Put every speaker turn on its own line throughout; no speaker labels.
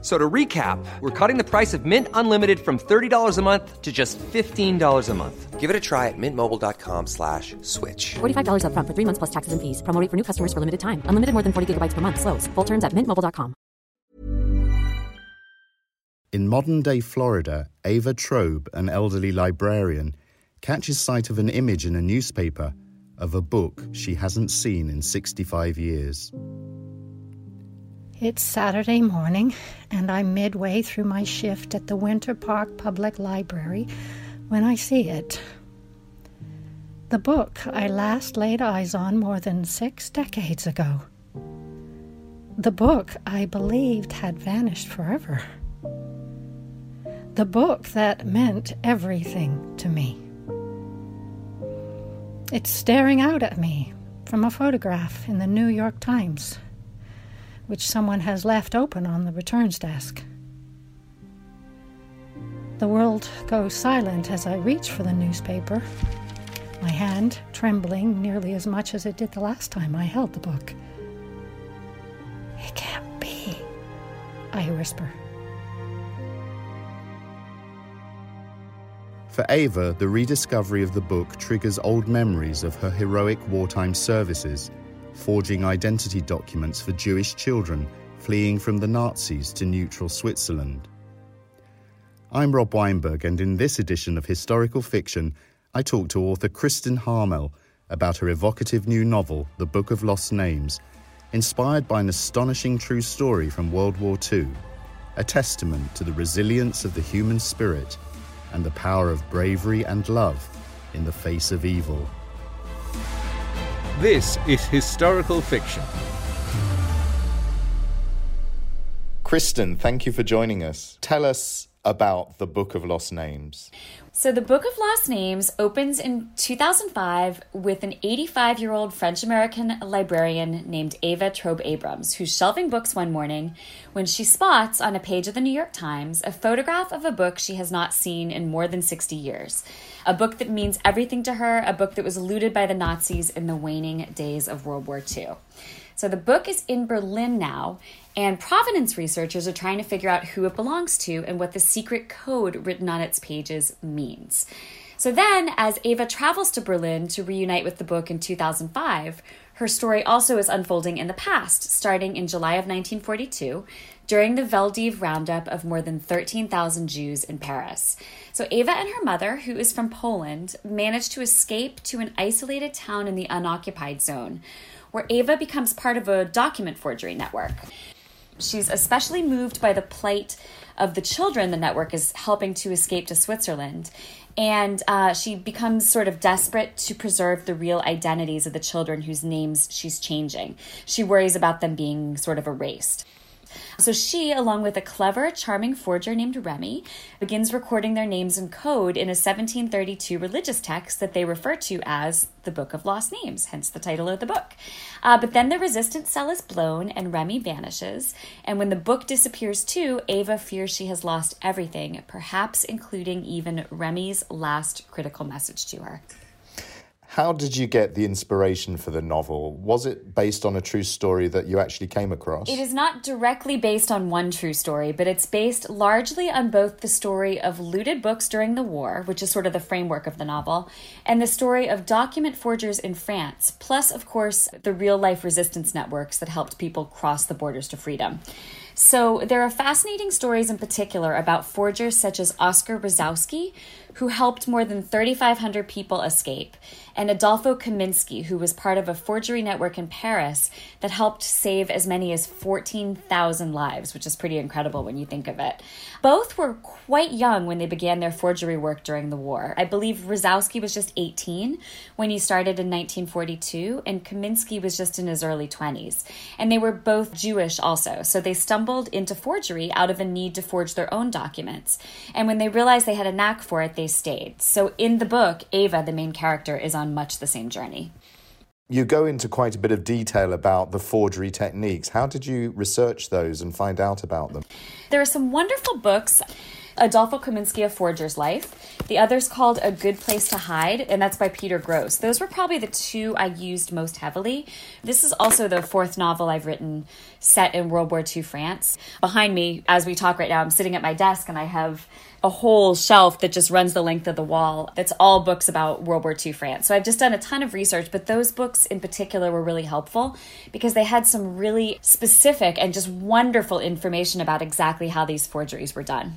So to recap, we're cutting the price of Mint Unlimited from $30 a month to just $15 a month.
Give it a try at mintmobile.com slash switch.
$45 up front for three months plus taxes and fees. Promo rate for new customers for limited time. Unlimited more than 40 gigabytes per month. Slows. Full terms at mintmobile.com.
In modern day Florida, Ava Traube, an elderly librarian, catches sight of an image in a newspaper of a book she hasn't seen in 65 years.
It's Saturday morning, and I'm midway through my shift at the Winter Park Public Library when I see it. The book I last laid eyes on more than six decades ago. The book I believed had vanished forever. The book that meant everything to me. It's staring out at me from a photograph in the New York Times which someone has left open on the returns desk. The world goes silent as I reach for the newspaper, my hand trembling nearly as much as it did the last time I held the book. It can't be, I whisper.
For Ava, the rediscovery of the book triggers old memories of her heroic wartime services forging identity documents for Jewish children fleeing from the Nazis to neutral Switzerland. I'm Rob Weinberg, and in this edition of Historical Fiction, I talk to author Kristin Harmel about her evocative new novel, The Book of Lost Names, inspired by an astonishing true story from World War II, a testament to the resilience of the human spirit and the power of bravery and love in the face of evil.
This is historical fiction.
Kristin, thank you for joining us. Tell us about the Book of Lost Names.
So, the Book of Lost Names opens in 2005 with an 85 year old French American librarian named Ava Traube Abrams, who's shelving books one morning when she spots on a page of the New York Times a photograph of a book she has not seen in more than 60 years. A book that means everything to her, a book that was looted by the Nazis in the waning days of World War II. So the book is in Berlin now, and provenance researchers are trying to figure out who it belongs to and what the secret code written on its pages means. So then, as Ava travels to Berlin to reunite with the book in 2005, her story also is unfolding in the past, starting in July of 1942 during the Vel' d'Hiv roundup of more than 13,000 Jews in Paris. So Ava and her mother, who is from Poland, managed to escape to an isolated town in the unoccupied zone where Ava becomes part of a document forgery network. She's especially moved by the plight of the children the network is helping to escape to Switzerland. And uh, she becomes sort of desperate to preserve the real identities of the children whose names she's changing. She worries about them being sort of erased. So she, along with a clever, charming forger named Remy, begins recording their names in code in a 1732 religious text that they refer to as the Book of Lost Names, hence the title of the book. Uh, but then the resistance cell is blown and Remy vanishes. And when the book disappears too, Ava fears she has lost everything, perhaps including even Remy's last critical message to her.
How did you get the inspiration for the novel? Was it based on a true story that you actually came across?
It is not directly based on one true story, but it's based largely on both the story of looted books during the war, which is sort of the framework of the novel, and the story of document forgers in France, plus, of course, the real life resistance networks that helped people cross the borders to freedom. So there are fascinating stories in particular about forgers such as Oscar Rosowsky, who helped more than 3,500 people escape, and Adolfo Kaminsky, who was part of a forgery network in Paris that helped save as many as 14,000 lives, which is pretty incredible when you think of it. Both were quite young when they began their forgery work during the war. I believe Rosowsky was just 18 when he started in 1942, and Kaminsky was just in his early 20s. And they were both Jewish also, so they stumbled into forgery out of a need to forge their own documents. And when they realized they had a knack for it, they stayed. So in the book, Ava, the main character, is on much the same journey.
You go into quite a bit of detail about the forgery techniques. How did you research those and find out about them?
There are some wonderful books. Adolfo Kaminsky, A Forger's Life. The other's called A Good Place to Hide, and that's by Peter Grose. Those were probably the two I used most heavily. This is also the fourth novel I've written set in World War II France. Behind me, as we talk right now, I'm sitting at my desk and I have a whole shelf that just runs the length of the wall that's all books about World War II France. So I've just done a ton of research, but those books in particular were really helpful because they had some really specific and just wonderful information about exactly how these forgeries were done.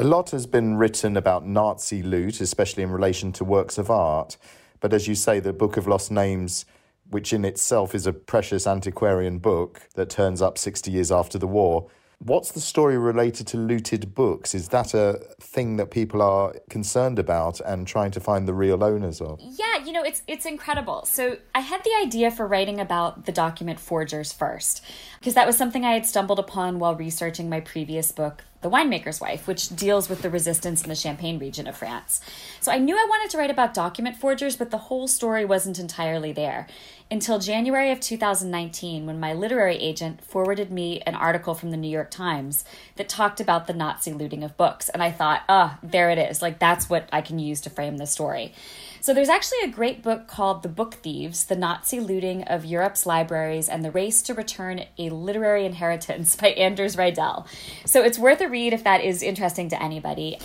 A lot has been written about Nazi loot, especially in relation to works of art. But as you say, the Book of Lost Names, which in itself is a precious antiquarian book that turns up 60 years after the war, What's the story related to looted books? Is that a thing that people are concerned about and trying to find the real owners of?
Yeah, you know, it's it's incredible. So I had the idea for writing about the document forgers first, because that was something I had stumbled upon while researching my previous book, the Winemaker's Wife, which deals with the resistance in the Champagne region of France. So I knew I wanted to write about document forgers, but the whole story wasn't entirely there until January of 2019 when my literary agent forwarded me an article from the New York Times that talked about the Nazi looting of books. And I thought, ah, oh, there it is. Like, that's what I can use to frame the story. So there's actually a great book called The Book Thieves The Nazi Looting of Europe's Libraries and the Race to Return a Literary Inheritance by Anders Rydell. So it's worth a read if that is interesting to anybody.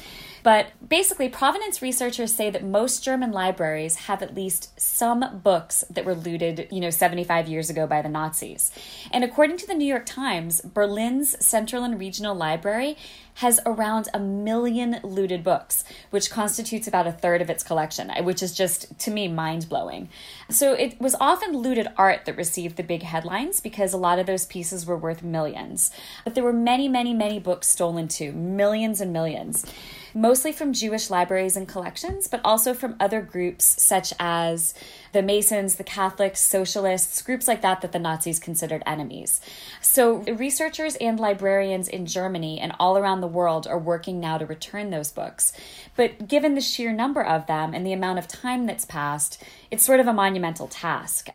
But basically, provenance researchers say that most German libraries have at least some books that were looted, you know, 75 years ago by the Nazis. And according to the New York Times, Berlin's Central and Regional Library has around a million looted books, which constitutes about a third of its collection, which is just, to me, mind blowing. So it was often looted art that received the big headlines because a lot of those pieces were worth millions. But there were many, many, many books stolen too, millions and millions mostly from Jewish libraries and collections, but also from other groups such as the Masons, the Catholics, socialists, groups like that that the Nazis considered enemies. So, researchers and librarians in Germany and all around the world are working now to return those books. But given the sheer number of them and the amount of time that's passed, it's sort of a monumental task.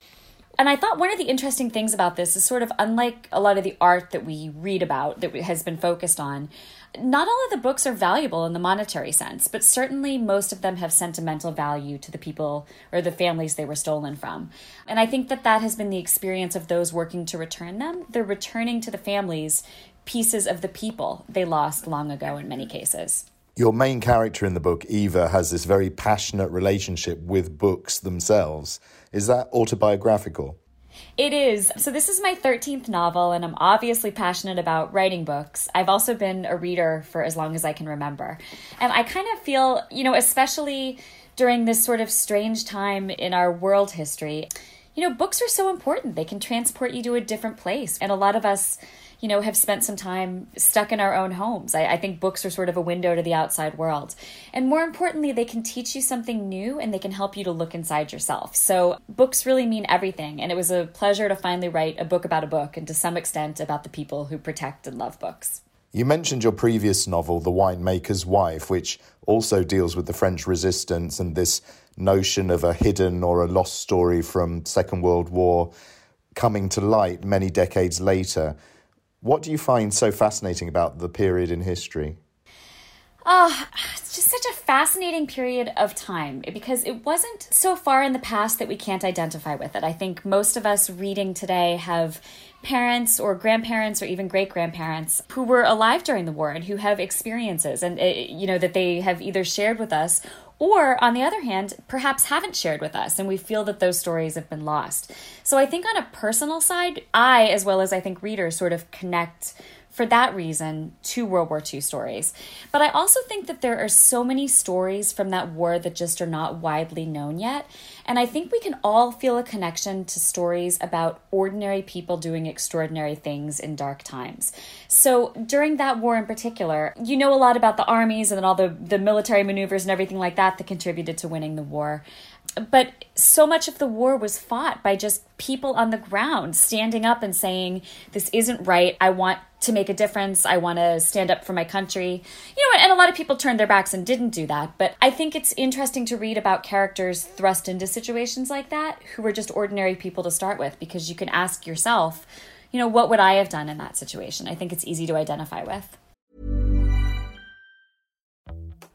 And I thought one of the interesting things about this is sort of unlike a lot of the art that we read about that has been focused on, not all of the books are valuable in the monetary sense, but certainly most of them have sentimental value to the people or the families they were stolen from. And I think that that has been the experience of those working to return them. They're returning to the families pieces of the people they lost long ago in many cases.
Your main character in the book, Eva, has this very passionate relationship with books themselves. Is that autobiographical?
It is. So, this is my 13th novel, and I'm obviously passionate about writing books. I've also been a reader for as long as I can remember. And I kind of feel, you know, especially during this sort of strange time in our world history, you know, books are so important. They can transport you to a different place. And a lot of us, you know, have spent some time stuck in our own homes. I, I, think books are sort of a window to the outside world. And more importantly, they can teach you something new and they can help you to look inside yourself. So books really mean everything. And it was a pleasure to finally write a book about a book and to some extent about the people who protect and love books.
You mentioned your previous novel, The Winemaker's Wife, which also deals with the French resistance and this notion of a hidden or a lost story from Second World War coming to light many decades later. What do you find so fascinating about the period in history?
Oh, it's just such a fascinating period of time because it wasn't so far in the past that we can't identify with it. I think most of us reading today have parents or grandparents or even great grandparents who were alive during the war and who have experiences and eh, you know that they have either shared with us or on the other hand perhaps haven't shared with us and we feel that those stories have been lost. So i think on a personal side i as well as i think readers sort of connect for that reason to World War II stories. But I also think that there are so many stories from that war that just are not widely known yet. And I think we can all feel a connection to stories about ordinary people doing extraordinary things in dark times. So during that war in particular, you know a lot about the armies and then all the, the military maneuvers and everything like that that contributed to winning the war but so much of the war was fought by just people on the ground standing up and saying, This isn't right. I want to make a difference. I want to stand up for my country. You know, and a lot of people turned their backs and didn't do that. But I think it's interesting to read about characters thrust into situations like that who were just ordinary people to start with because you can ask yourself, you know, what would I have done in that situation? I think it's easy to identify with.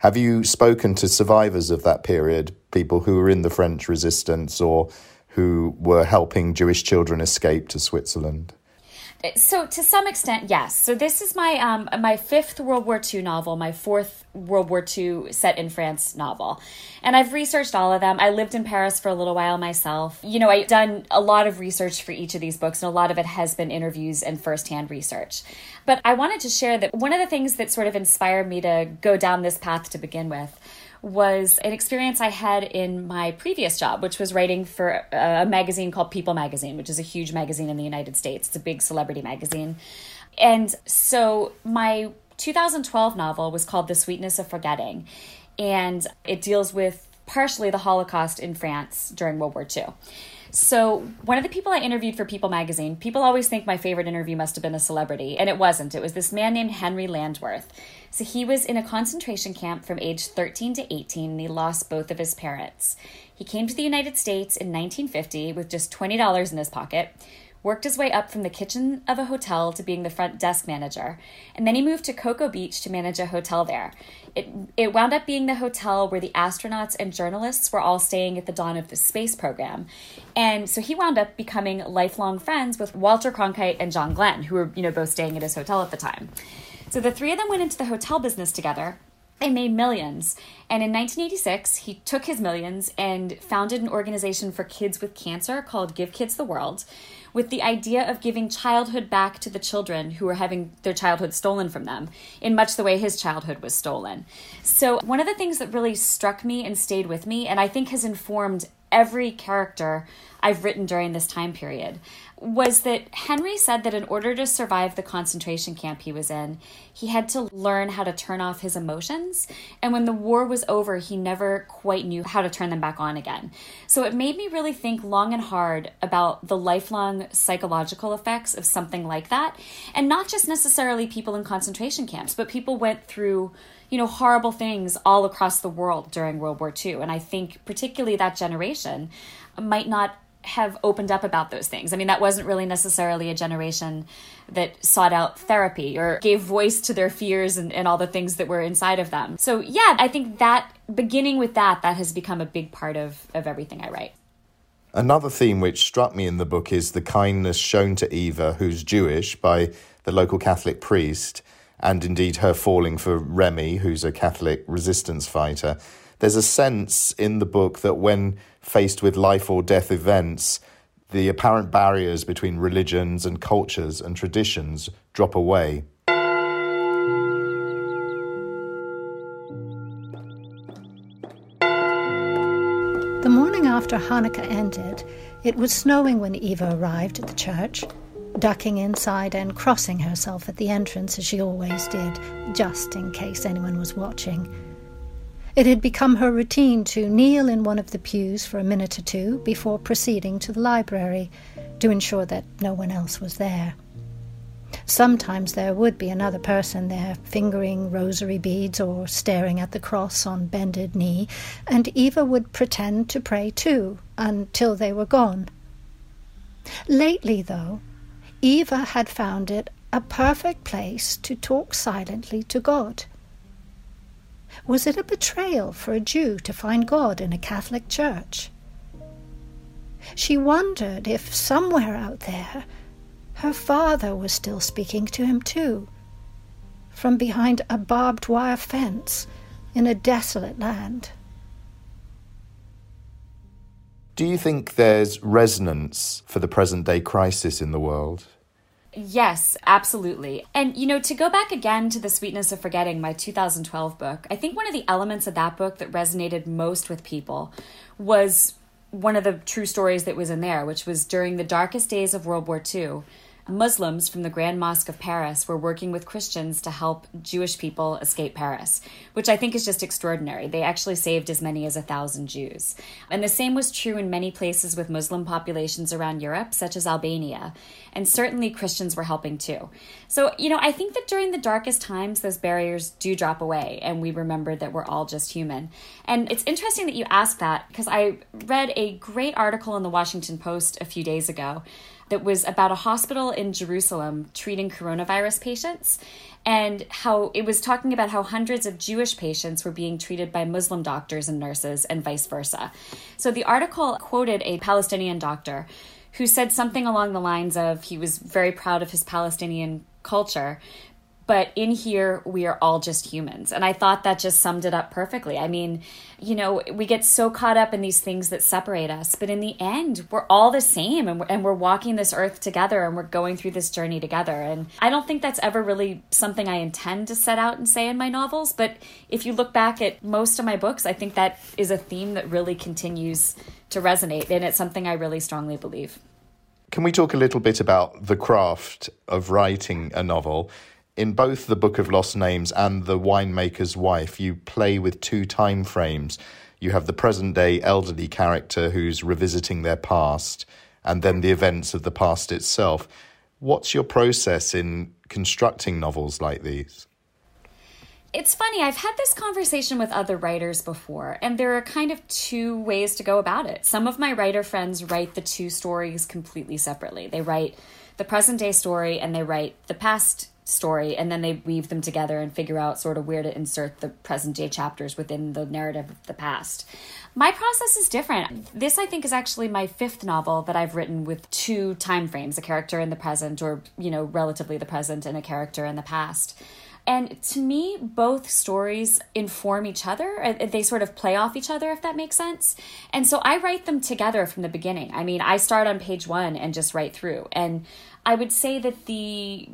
Have you spoken to survivors of that period, people who were in the French resistance or who were helping Jewish children escape to Switzerland?
So to some extent, yes. So this is my um, my fifth World War II novel, my fourth World War II set in France novel, and I've researched all of them. I lived in Paris for a little while myself. You know, I've done a lot of research for each of these books, and a lot of it has been interviews and firsthand research. But I wanted to share that one of the things that sort of inspired me to go down this path to begin with was an experience I had in my previous job, which was writing for a magazine called People Magazine, which is a huge magazine in the United States. It's a big celebrity magazine. And so my 2012 novel was called The Sweetness of Forgetting, and it deals with partially the Holocaust in France during World War II. So, one of the people I interviewed for People magazine, people always think my favorite interview must have been a celebrity, and it wasn't. It was this man named Henri Landwirth. So, he was in a concentration camp from age 13 to 18, and he lost both of his parents. He came to the United States in 1950 with just $20 in his pocket, worked his way up from the kitchen of a hotel to being the front desk manager, and then he moved to Cocoa Beach to manage a hotel there. It, it wound up being the hotel where the astronauts and journalists were all staying at the dawn of the space program. And so he wound up becoming lifelong friends with Walter Cronkite and John Glenn, who were, you know, both staying at his hotel at the time. So the three of them went into the hotel business together they made millions. And in 1986, he took his millions and founded an organization for kids with cancer called Give Kids the World, with the idea of giving childhood back to the children who were having their childhood stolen from them, in much the way his childhood was stolen. So, one of the things that really struck me and stayed with me, and I think has informed every character I've written during this time period was that Henri said that in order to survive the concentration camp he was in, he had to learn how to turn off his emotions. And when the war was over, he never quite knew how to turn them back on again. So it made me really think long and hard about the lifelong psychological effects of something like that. And not just necessarily people in concentration camps, but people went through you know, horrible things all across the world during World War II. And I think, particularly that generation, might not have opened up about those things. I mean, that wasn't really necessarily a generation that sought out therapy or gave voice to their fears and, and all the things that were inside of them. So, yeah, I think that beginning with that, that has become a big part of, of everything I write.
Another theme which struck me in the book is the kindness shown to Eva, who's Jewish, by the local Catholic priest, and indeed her falling for Remy, who's a Catholic resistance fighter. There's a sense in the book that when faced with life or death events, the apparent barriers between religions and cultures and traditions drop away.
The morning after Hanukkah ended, It was snowing when Eva arrived at the church, ducking inside and crossing herself at the entrance as she always did, just in case anyone was watching. It had become her routine to kneel in one of the pews for a minute or two before proceeding to the library to ensure that no one else was there. Sometimes there would be another person there, fingering rosary beads or staring at the cross on bended knee, and Eva would pretend to pray too until they were gone. Lately, though, Eva had found it a perfect place to talk silently to God. Was it a betrayal for a Jew to find God in a Catholic church? She wondered if somewhere out there her father was still speaking to him, too, from behind a barbed wire fence in a desolate land.
Do you think there's resonance for the present day crisis in the world?
Yes, absolutely. And, you know, to go back again to The Sweetness of Forgetting, my 2012 book, I think one of the elements of that book that resonated most with people was one of the true stories that was in there, which was during the darkest days of World War II. Muslims from the Grand Mosque of Paris were working with Christians to help Jewish people escape Paris, which I think is just extraordinary. They actually saved as many as a thousand Jews. And the same was true in many places with Muslim populations around Europe, such as Albania. And certainly Christians were helping too. So, you know, I think that during the darkest times, those barriers do drop away, and we remember that we're all just human. And it's interesting that you ask that because I read a great article in the Washington Post a few days ago that was about a hospital in Jerusalem treating coronavirus patients and how it was talking about how hundreds of Jewish patients were being treated by Muslim doctors and nurses and vice versa. So the article quoted a Palestinian doctor who said something along the lines of he was very proud of his Palestinian culture, but in here we are all just humans. And i thought that just summed it up perfectly. I mean you know we get so caught up in these things that separate us but in the end we're all the same and we're, and we're walking this earth together and we're going through this journey together. And i don't think that's ever really something i intend to set out and say in my novels but if you look back at most of my books i think that is a theme that really continues to resonate and it's something i really strongly believe.
Can we talk a little bit about the craft of writing a novel in both the Book of Lost Names and The Winemaker's Wife, you play with two time frames. You have the present day elderly character who's revisiting their past, and then the events of the past itself. What's your process in constructing novels like these?
It's funny, I've had this conversation with other writers before, and there are kind of two ways to go about it. Some of my writer friends write the two stories completely separately. They write the present day story and they write the past story and then they weave them together and figure out sort of where to insert the present day chapters within the narrative of the past. My process is different. This I think is actually my fifth novel that I've written with two time frames, a character in the present or, you know, relatively the present and a character in the past. And to me, both stories inform each other. They sort of play off each other, if that makes sense. And so I write them together from the beginning. I mean, I start on page one and just write through. And I would say that the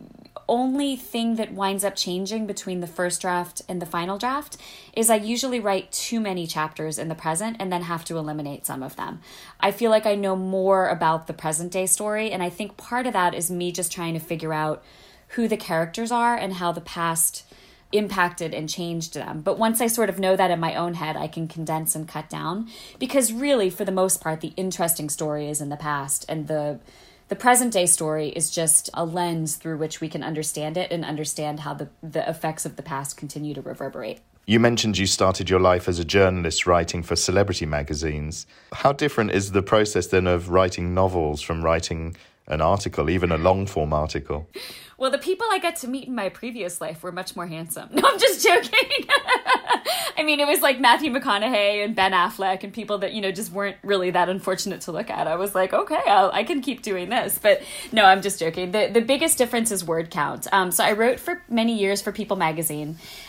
only thing that winds up changing between the first draft and the final draft is I usually write too many chapters in the present and then have to eliminate some of them. I feel like I know more about the present day story, and I think part of that is me just trying to figure out who the characters are and how the past impacted and changed them. But once I sort of know that in my own head, I can condense and cut down because really for the most part the interesting story is in the past and the the present day story is just a lens through which we can understand it and understand how the, the effects of the past continue to reverberate.
You mentioned you started your life as a journalist writing for celebrity magazines. How different is the process then of writing novels from writing an article, even a long form article?
Well, the people I got to meet in my previous life were much more handsome. No, I'm just joking. I mean, it was like Matthew McConaughey and Ben Affleck and people that, you know, just weren't really that unfortunate to look at. I was like, okay, I'll, i can keep doing this. But no, I'm just joking. The, the biggest difference is word count. Um, so I wrote for many years for People magazine,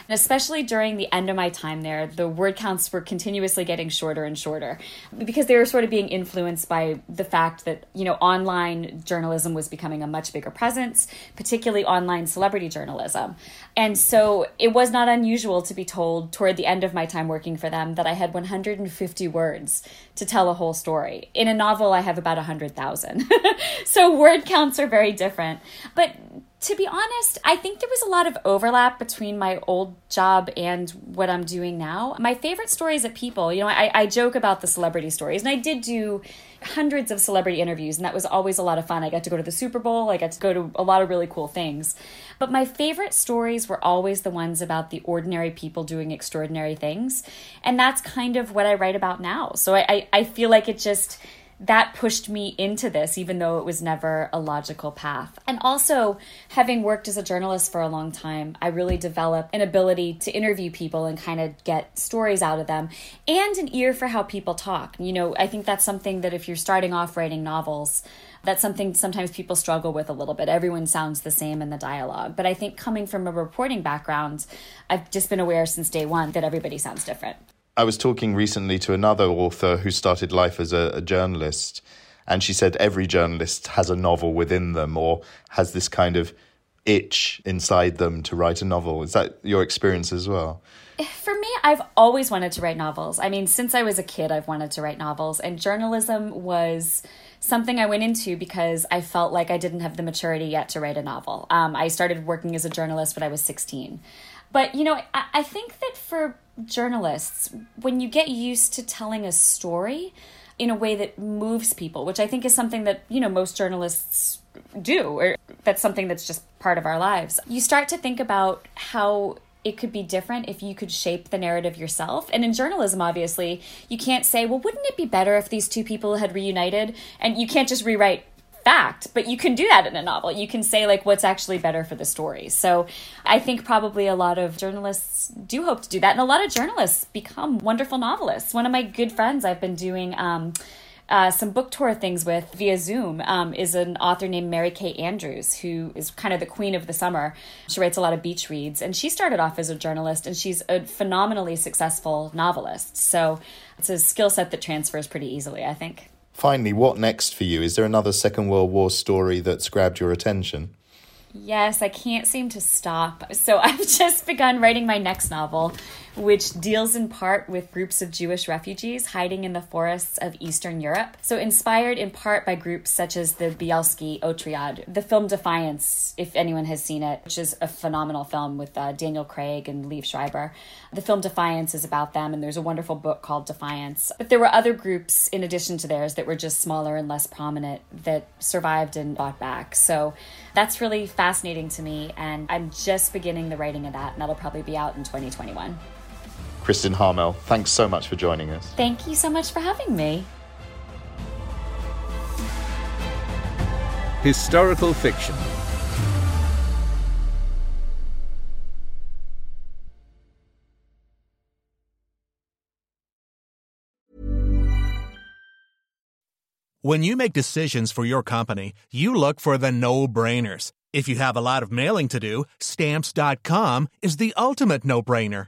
and especially during the end of my time there, the word counts were continuously getting shorter and shorter because they were sort of being influenced by the fact that, you know, online journalism was becoming a much bigger presence, particularly online celebrity journalism. And so it was not unusual to be told told toward the end of my time working for them that I had 150 words to tell a whole story. In a novel, I have about 100,000. so word counts are very different. But to be honest, I think there was a lot of overlap between my old job and what I'm doing now. My favorite stories at People, you know, I, I joke about the celebrity stories, and I did do hundreds of celebrity interviews, and that was always a lot of fun. I got to go to the Super Bowl, I got to go to a lot of really cool things. But my favorite stories were always the ones about the ordinary people doing extraordinary things. And that's kind of what I write about now. So I, I, I feel like it just that pushed me into this, even though it was never a logical path. And also, having worked as a journalist for a long time, I really developed an ability to interview people and kind of get stories out of them and an ear for how people talk. You know, I think that's something that if you're starting off writing novels, that's something sometimes people struggle with a little bit. Everyone sounds the same in the dialogue. But I think coming from a reporting background, I've just been aware since day one that everybody sounds different.
I was talking recently to another author who started life as a, a, journalist, and she said every journalist has a novel within them or has this kind of itch inside them to write a novel. Is that your experience as well?
For me, I've always wanted to write novels. I mean, since I was a kid, I've wanted to write novels, and journalism was something I went into because I felt like I didn't have the maturity yet to write a novel. Um, I started working as a journalist when I was 16. But, you know, I, I think that for journalists, when you get used to telling a story in a way that moves people, which I think is something that, you know, most journalists do, or that's something that's just part of our lives, you start to think about how it could be different if you could shape the narrative yourself. And in journalism, obviously, you can't say, well, wouldn't it be better if these two people had reunited? And you can't just rewrite fact, but you can do that in a novel. You can say like what's actually better for the story. So I think probably a lot of journalists do hope to do that, and a lot of journalists become wonderful novelists. One of my good friends I've been doing. Um, uh, some book tour things with via Zoom um, is an author named Mary Kay Andrews, who is kind of the queen of the summer. She writes a lot of beach reads, and she started off as a journalist, and she's a phenomenally successful novelist. So it's a skill set that transfers pretty easily, I think.
Finally, what next for you? Is there another Second World War story that's grabbed your attention?
Yes, I can't seem to stop. So I've just begun writing my next novel, which deals in part with groups of Jewish refugees hiding in the forests of Eastern Europe. So, inspired in part by groups such as the Bielski Otriad. The film Defiance, if anyone has seen it, which is a phenomenal film with uh, Daniel Craig and Liev Schreiber. The film Defiance is about them, and there's a wonderful book called Defiance. But there were other groups in addition to theirs that were just smaller and less prominent that survived and fought back. So, that's really fascinating to me, and I'm just beginning the writing of that, and that'll probably be out in 2021.
Kristin Harmel, thanks so much for joining us.
Thank you so much for having me.
Historical fiction.
When you make decisions for your company, you look for the no brainers. If you have a lot of mailing to do, stamps.com is the ultimate no brainer.